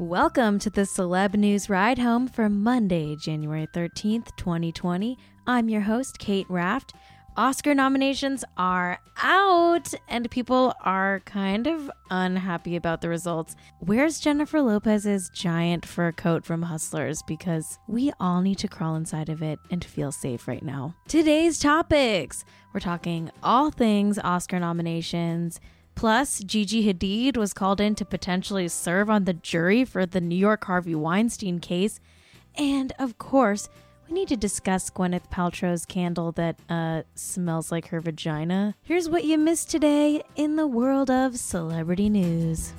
Welcome to the Celeb News Ride Home for Monday, January 13th, 2020. I'm your host, Cait Raft. Oscar nominations are out, and people are kind of unhappy about the results. Where's Jennifer Lopez's giant fur coat from Hustlers? Because we all need to crawl inside of it and feel safe right now. Today's topics we're talking all things Oscar nominations. Plus, Gigi Hadid was called in to potentially serve on the jury for the New York Harvey Weinstein case. And of course, we need to discuss Gwyneth Paltrow's candle that uh, smells like her vagina. Here's what you missed today in the world of celebrity news.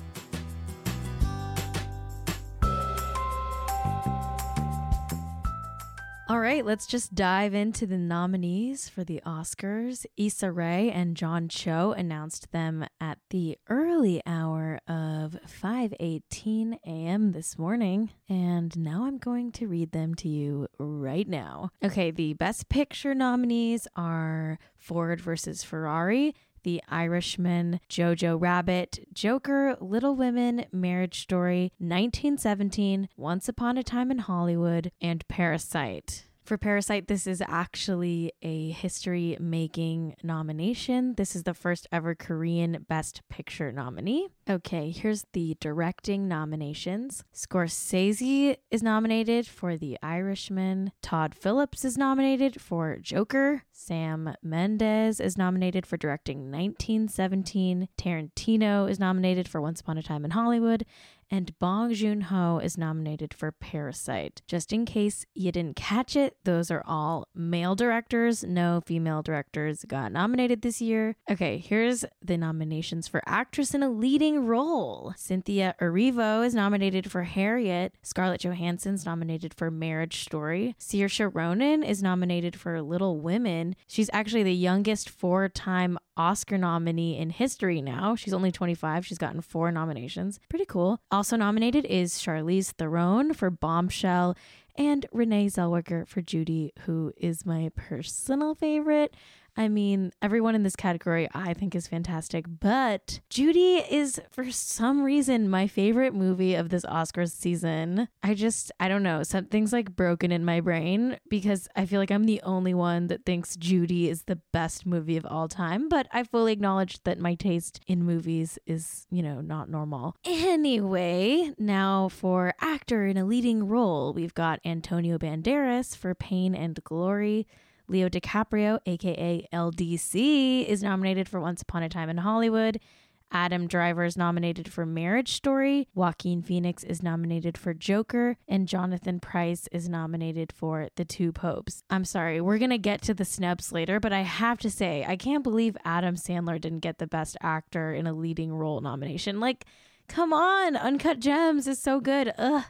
All right, let's just dive into the nominees for the Oscars. Issa Rae and John Cho announced them at the early hour of 5:18 a.m. this morning, and now I'm going to read them to you right now. Okay, the Best Picture nominees are Ford versus Ferrari, the Irishman, Jojo Rabbit, Joker, Little Women, Marriage Story, 1917, Once Upon a Time in Hollywood, and Parasite. For Parasite, this is actually a history making nomination. This is the first ever Korean Best Picture nominee. Okay, here's the directing nominations. Scorsese is nominated for The Irishman, Todd Phillips is nominated for Joker, Sam Mendes is nominated for directing 1917, Tarantino is nominated for Once Upon a Time in Hollywood, and Bong Joon Ho is nominated for Parasite. Just in case you didn't catch it, those are all male directors. No female directors got nominated this year. Okay, here's the nominations for actress in a leading role. Cynthia Erivo is nominated for Harriet. Scarlett Johansson's nominated for Marriage Story. Saoirse Ronan is nominated for Little Women. She's actually the youngest four-time Oscar nominee in history now. She's only 25. She's gotten four nominations. Pretty cool. Also nominated is Charlize Theron for Bombshell and Renee Zellweger for Judy, who is my personal favorite. I mean, everyone in this category I think is fantastic, but Judy is for some reason my favorite movie of this Oscars season. I just, I don't know, something's like broken in my brain because I feel like I'm the only one that thinks Judy is the best movie of all time, but I fully acknowledge that my taste in movies is, you know, not normal. Anyway, now for actor in a leading role, we've got Antonio Banderas for Pain and Glory. Leo DiCaprio, aka LDC, is nominated for Once Upon a Time in Hollywood. Adam Driver is nominated for Marriage Story. Joaquin Phoenix is nominated for Joker. And Jonathan Pryce is nominated for The Two Popes. I'm sorry, we're going to get to the snubs later, but I have to say, I can't believe Adam Sandler didn't get the Best Actor in a Leading Role nomination. Like, come on, Uncut Gems is so good. Ugh.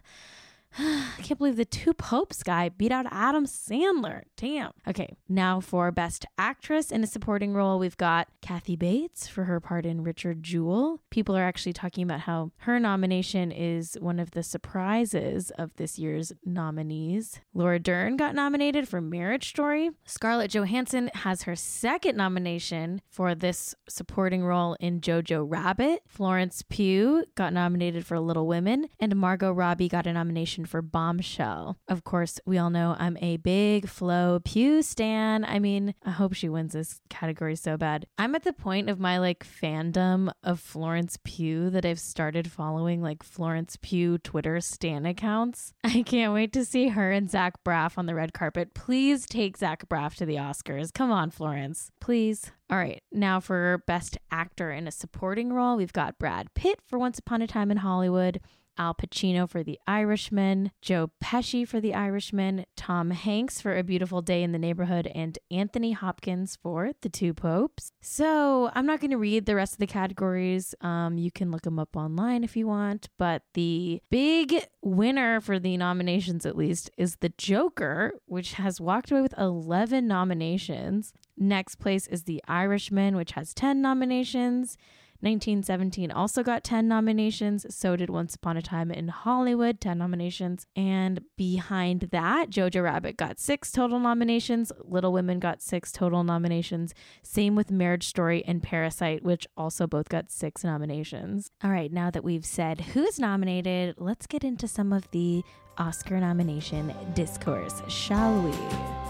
I can't believe the two popes guy beat out Adam Sandler. Damn. Okay, now for Best Actress in a Supporting Role, we've got Kathy Bates for her part in Richard Jewell. People are actually talking about how her nomination is one of the surprises of this year's nominees. Laura Dern got nominated for Marriage Story. Scarlett Johansson has her second nomination for this supporting role in Jojo Rabbit. Florence Pugh got nominated for Little Women, and Margot Robbie got a nomination for Bombshell. Of course, we all know I'm a big Flo Pugh stan. I mean, I hope she wins this category so bad. I'm at the point of my like fandom of Florence Pugh that I've started following like Florence Pugh Twitter stan accounts. I can't wait to see her and Zach Braff on the red carpet. Please take Zach Braff to the Oscars. Come on, Florence. Please. All right, now for Best Actor in a Supporting Role, we've got Brad Pitt for Once Upon a Time in Hollywood. Al Pacino for The Irishman, Joe Pesci for The Irishman, Tom Hanks for A Beautiful Day in the Neighborhood, and Anthony Hopkins for The Two Popes. So I'm not going to read the rest of the categories. Um, you can look them up online if you want. But the big winner for the nominations, at least, is The Joker, which has walked away with 11 nominations. Next place is The Irishman, which has 10 nominations. 1917 also got 10 nominations. So did Once Upon a Time in Hollywood, 10 nominations. And behind that, Jojo Rabbit got six total nominations. Little Women got six total nominations. Same with Marriage Story and Parasite, which also both got six nominations. All right, now that we've said who's nominated, let's get into some of the Oscar nomination discourse, shall we?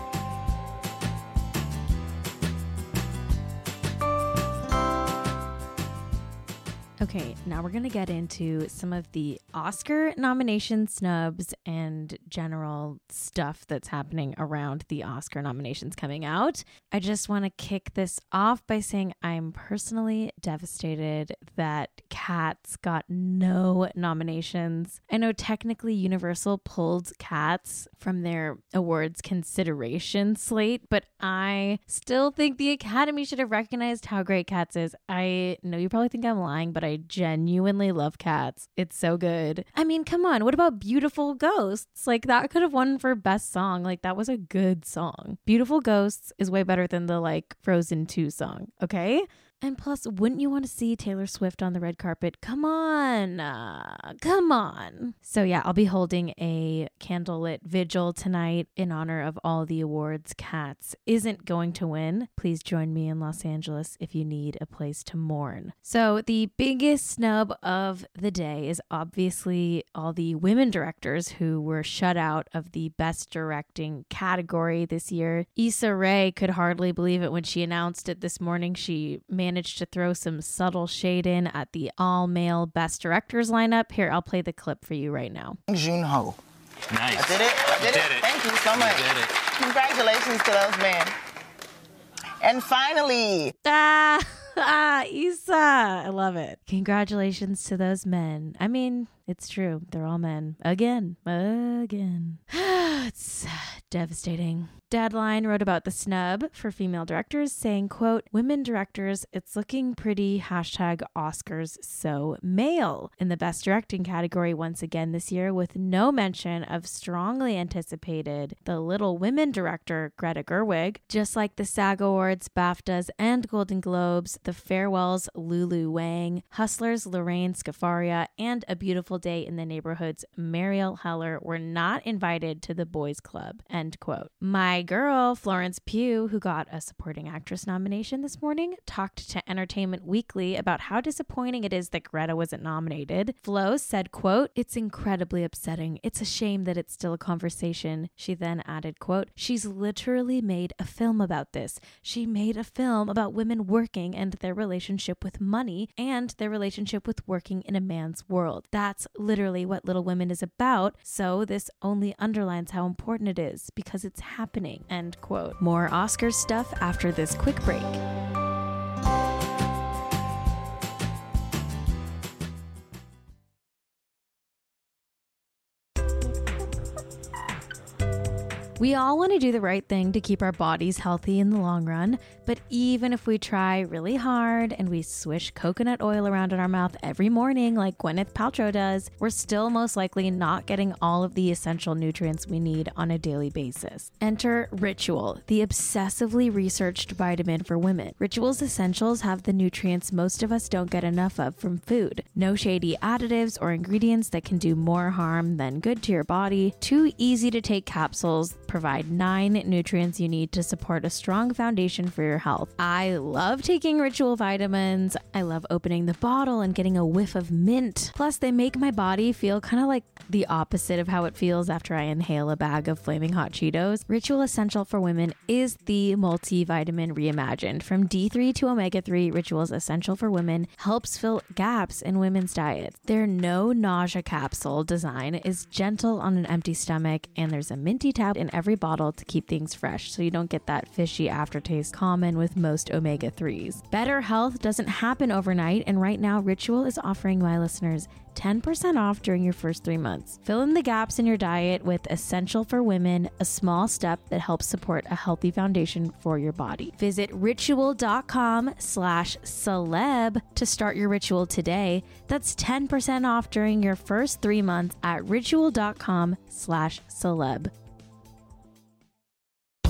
Okay, now we're going to get into some of the Oscar nomination snubs and general stuff that's happening around the Oscar nominations coming out. I just want to kick this off by saying I'm personally devastated that Cats got no nominations. I know technically Universal pulled Cats from their awards consideration slate, but I still think the Academy should have recognized how great Cats is. I know you probably think I'm lying, but I I genuinely love cats. It's so good. I mean, come on. What about Beautiful Ghosts? Like, that could have won for best song. Like, that was a good song. Beautiful Ghosts is way better than the like Frozen 2 song. Okay. And plus, wouldn't you want to see Taylor Swift on the red carpet? Come on. Uh, come on. So, yeah, I'll be holding a candlelit vigil tonight in honor of all the awards Cats isn't going to win. Please join me in Los Angeles if you need a place to mourn. So, the biggest snub of the day is obviously all the women directors who were shut out of the best directing category this year. Issa Rae could hardly believe it when she announced it this morning. She managed managed to throw some subtle shade in at the all male best directors lineup. Here, I'll play the clip for you right now. Joon Ho. Nice. I did it. I did, did it. it. Thank you so much. You did it. Congratulations to those men. And finally, Ah, ah, Issa. I love it. Congratulations to those men. I mean, it's true. They're all men. Again. Again. it's devastating. Deadline wrote about the snub for female directors, saying, quote, women directors, it's looking pretty, hashtag Oscars so male in the best directing category once again this year with no mention of strongly anticipated the Little Women director Greta Gerwig. Just like the SAG Awards, BAFTAs, and Golden Globes, the Farewells Lulu Wang, Hustlers Lorraine Scafaria, and A Beautiful Day in the Neighborhood's Marielle Heller were not invited to the boys club, end quote. My girl, Florence Pugh, who got a supporting actress nomination this morning, talked to Entertainment Weekly about how disappointing it is that Greta wasn't nominated. Flo said, quote, It's incredibly upsetting. It's a shame that it's still a conversation. She then added, quote, She's literally made a film about this. She made a film about women working and their relationship with money and their relationship with working in a man's world. That's literally what Little Women is about. So this only underlines how important it is because it's happening. End quote. More Oscar stuff after this quick break. We all want to do the right thing to keep our bodies healthy in the long run, but even if we try really hard and we swish coconut oil around in our mouth every morning, like Gwyneth Paltrow does, we're still most likely not getting all of the essential nutrients we need on a daily basis. Enter Ritual, the obsessively researched vitamin for women. Ritual's essentials have the nutrients most of us don't get enough of from food. No shady additives or ingredients that can do more harm than good to your body. Two easy to take capsules provide nine nutrients you need to support a strong foundation for your health. I love taking ritual vitamins. I love opening the bottle and getting a whiff of mint. Plus, they make my body feel kind of like the opposite of how it feels after I inhale a bag of flaming hot Cheetos. Ritual Essential for Women is the multivitamin reimagined. From D3 to omega 3, Ritual's Essential for Women helps fill gaps in women's diets. Their no nausea capsule design is gentle on an empty stomach, and there's a minty tab in every bottle to keep things fresh so you don't get that fishy aftertaste common with most omega 3s. Better health doesn't happen overnight, and right now, Ritual is offering my listeners 10% off during your first three months. Fill in the gaps in your diet with Essential for Women, a small step that helps support a healthy foundation for your body. Visit ritual.com slash celeb to start your ritual today. That's 10% off during your first three months at ritual.com slash celeb.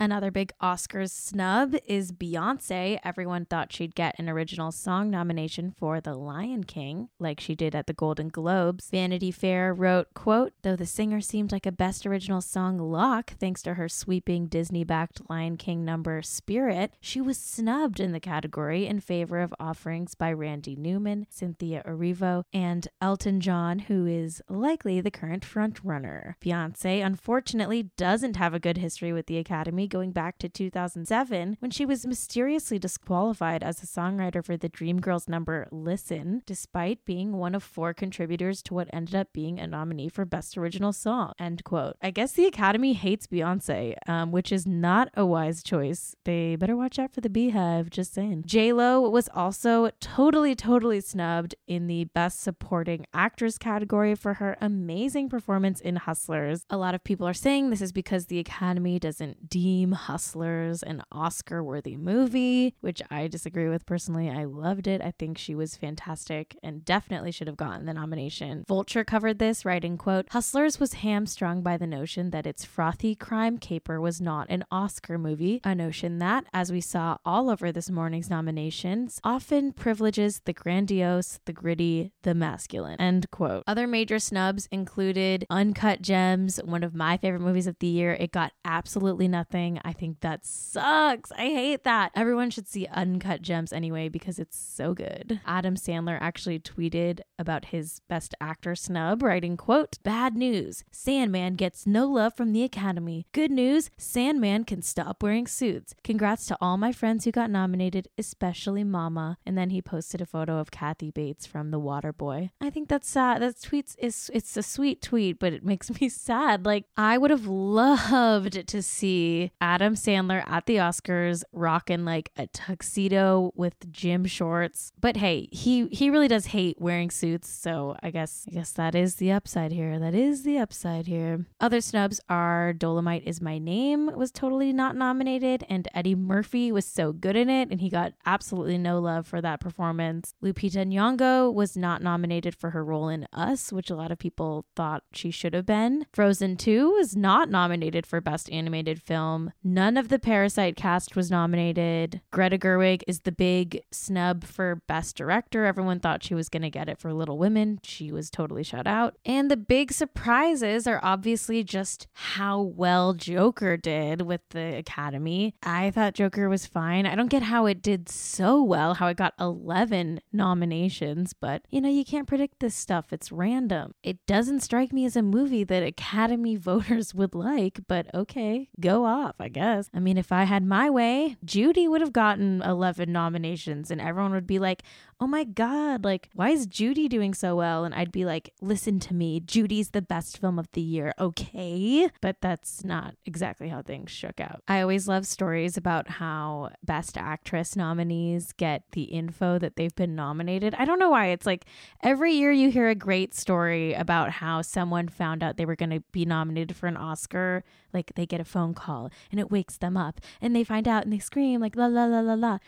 Another big Oscars snub is Beyonce. Everyone thought she'd get an original song nomination for The Lion King, like she did at the Golden Globes. Vanity Fair wrote, quote, though the singer seemed like a best original song lock thanks to her sweeping Disney-backed Lion King number Spirit, she was snubbed in the category in favor of offerings by Randy Newman, Cynthia Erivo, and Elton John, who is likely the current frontrunner. Beyonce, unfortunately, doesn't have a good history with the Academy going back to 2007 when she was mysteriously disqualified as a songwriter for the Dreamgirls number Listen, despite being one of four contributors to what ended up being a nominee for Best Original Song. End quote. I guess the Academy hates Beyonce, um, which is not a wise choice. They better watch out for the BeyHive, just saying. J-Lo was also totally, totally snubbed in the Best Supporting Actress category for her amazing performance in Hustlers. A lot of people are saying this is because the Academy doesn't deem Hustlers an Oscar worthy movie, which I disagree with personally. I loved it. I think she was fantastic and definitely should have gotten the nomination. Vulture covered this, writing, quote, Hustlers was hamstrung by the notion that its frothy crime caper was not an Oscar movie, a notion that, as we saw all over this morning's nominations, often privileges the grandiose, the gritty, the masculine, end quote. Other major snubs included Uncut Gems, one of my favorite movies of the year. It got absolutely nothing. I think that sucks. I hate that. Everyone should see Uncut Gems anyway because it's so good. Adam Sandler actually tweeted about his best actor snub, writing, quote, Bad news. Sandman gets no love from the Academy. Good news, Sandman can stop wearing suits. Congrats to all my friends who got nominated, especially Mama. And then he posted a photo of Kathy Bates from The Water Boy. I think that's sad. That tweet is it's a sweet tweet, but it makes me sad. Like I would have loved to see Adam Sandler at the Oscars rocking like a tuxedo with gym shorts. But hey, he he really does hate wearing suits, so I guess I guess that is the upside here. That is the upside here. Other snubs are Dolemite is my name was totally not nominated and Eddie Murphy was so good in it and he got absolutely no love for that performance. Lupita Nyong'o was not nominated for her role in Us, which a lot of people thought she should have been. Frozen 2 was not nominated for best animated film. None of the Parasite cast was nominated. Greta Gerwig is the big snub for Best Director. Everyone thought she was going to get it for Little Women. She was totally shut out. And the big surprises are obviously just how well Joker did with the Academy. I thought Joker was fine. I don't get how it did so well, how it got 11 nominations, but you know, you can't predict this stuff. It's random. It doesn't strike me as a movie that Academy voters would like, but okay, go off, I guess. I mean, if I had my way, Judy would have gotten 11 nominations and everyone would be like, oh my God, like, why is Judy doing so well? And I'd be like, listen to me, Judy's the best film of the year, okay? But that's not exactly how things shook out. I always love stories about how Best Actress nominees get the info that they've been nominated. I don't know why. It's like every year you hear a great story about how someone found out they were going to be nominated for an Oscar. Like they get a phone call and it wakes them up and they find out and they scream, like, la, la, la, la, la.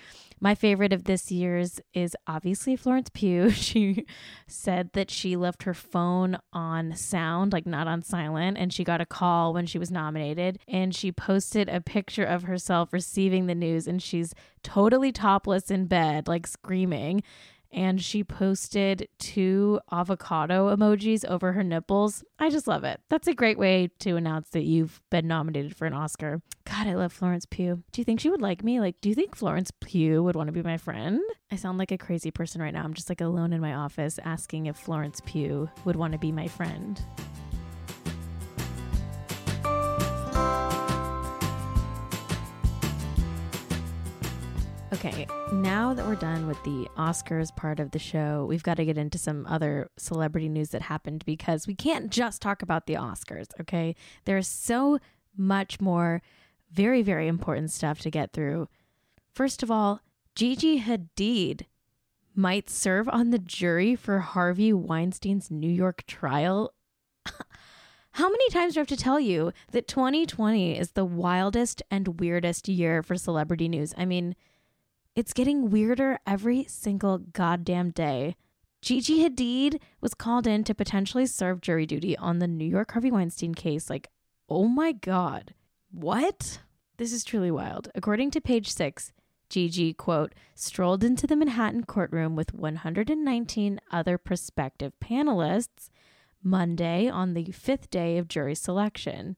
My favorite of this year's is obviously Florence Pugh. She said that she left her phone on sound, like not on silent, and she got a call when she was nominated. And she posted a picture of herself receiving the news, and she's totally topless in bed, like screaming and she posted two avocado emojis over her nipples. I just love it. That's a great way to announce that you've been nominated for an Oscar. God, I love Florence Pugh. Do you think she would like me? Like, do you think Florence Pugh would want to be my friend? I sound like a crazy person right now. I'm just like alone in my office asking if Florence Pugh would want to be my friend. Okay, now that we're done with the Oscars part of the show, we've got to get into some other celebrity news that happened because we can't just talk about the Oscars, okay? There's so much more very, very important stuff to get through. First of all, Gigi Hadid might serve on the jury for Harvey Weinstein's New York trial. How many times do I have to tell you that 2020 is the wildest and weirdest year for celebrity news? I mean, it's getting weirder every single goddamn day. Gigi Hadid was called in to potentially serve jury duty on the New York Harvey Weinstein case. Like, oh my God. What? This is truly wild. According to page six, Gigi, quote, strolled into the Manhattan courtroom with 119 other prospective panelists Monday on the fifth day of jury selection,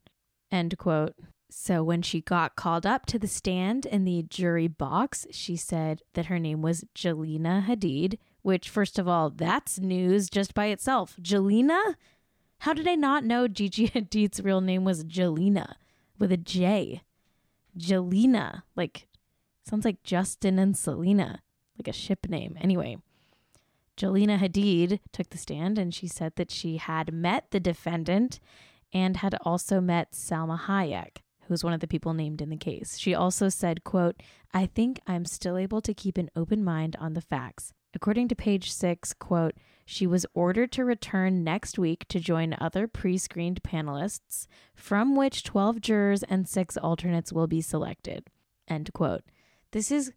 end quote. So when she got called up to the stand in the jury box, she said that her name was Jelena Hadid, which, first of all, that's news just by itself. Jelena? How did I not know Gigi Hadid's real name was Jelena with a J? Jelena, like Sounds like Justin and Selena, like a ship name. Anyway, Jelena Hadid took the stand and she said that she had met the defendant and had also met Salma Hayek, who's one of the people named in the case. She also said, quote, I think I'm still able to keep an open mind on the facts. According to page six, quote, she was ordered to return next week to join other pre screened panelists, from which 12 jurors and six alternates will be selected. End quote. This is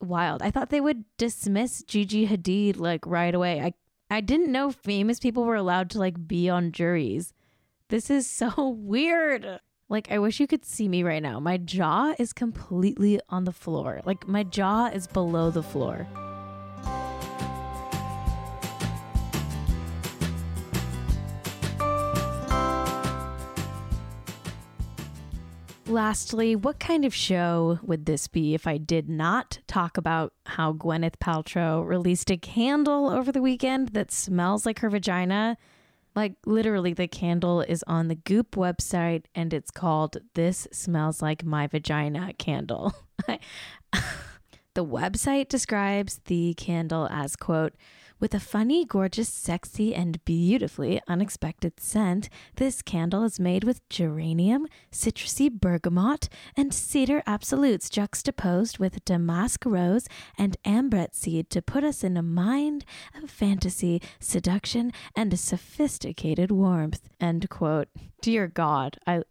wild. I thought they would dismiss Gigi Hadid like right away. I I didn't know famous people were allowed to like be on juries. This is so weird. Like I wish you could see me right now. My jaw is completely on the floor. Like my jaw is below the floor. Lastly, what kind of show would this be if I did not talk about how Gwyneth Paltrow released a candle over the weekend that smells like her vagina? Like, literally, the candle is on the Goop website and it's called This Smells Like My Vagina Candle. the website describes the candle as, quote, with a funny, gorgeous, sexy, and beautifully unexpected scent, this candle is made with geranium, citrusy bergamot, and cedar absolutes juxtaposed with damask rose and ambrette seed to put us in a mind of fantasy, seduction, and a sophisticated warmth. End quote. Dear God, I.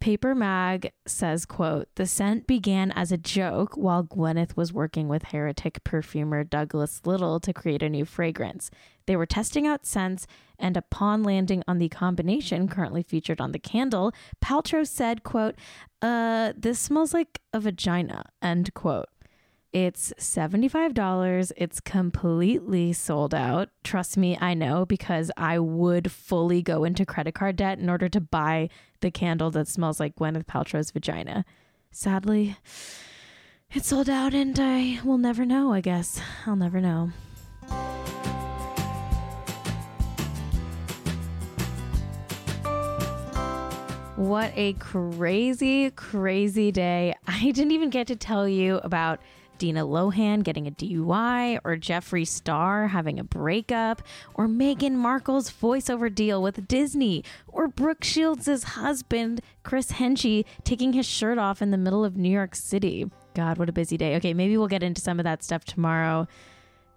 Paper Mag says, quote, the scent began as a joke while Gwyneth was working with heretic perfumer Douglas Little to create a new fragrance. They were testing out scents, and upon landing on the combination currently featured on the candle, Paltrow said, quote, uh, this smells like a vagina, end quote. It's $75. It's completely sold out. Trust me, I know because I would fully go into credit card debt in order to buy the candle that smells like Gwyneth Paltrow's vagina. Sadly, it's sold out and I will never know, I guess. I'll never know. What a crazy, crazy day. I didn't even get to tell you about Dina Lohan getting a DUI, or Jeffree Star having a breakup, or Meghan Markle's voiceover deal with Disney, or Brooke Shields' husband, Chris Henchy, taking his shirt off in the middle of New York City. God, what a busy day. Okay, maybe we'll get into some of that stuff tomorrow.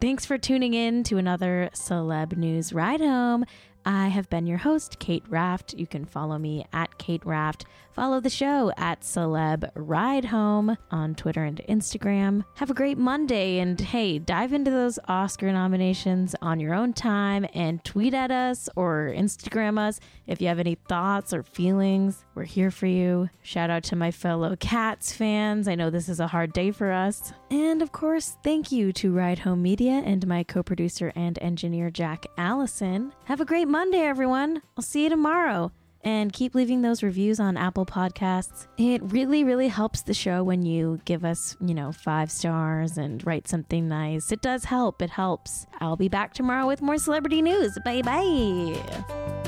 Thanks for tuning in to another Celeb News Ride Home. I have been your host, Cait Raft. You can follow me at Cait Raft. Follow the show at Celeb Ride Home on Twitter and Instagram. Have a great Monday and hey, dive into those Oscar nominations on your own time and tweet at us or Instagram us if you have any thoughts or feelings. We're here for you. Shout out to my fellow Cats fans. I know this is a hard day for us. And of course, thank you to Ride Home Media and my co producer and engineer, Jack Allison. Have a great Monday, everyone. I'll see you tomorrow and keep leaving those reviews on Apple Podcasts. It really, really helps the show when you give us, you know, five stars and write something nice. It does help. It helps. I'll be back tomorrow with more celebrity news. Bye bye.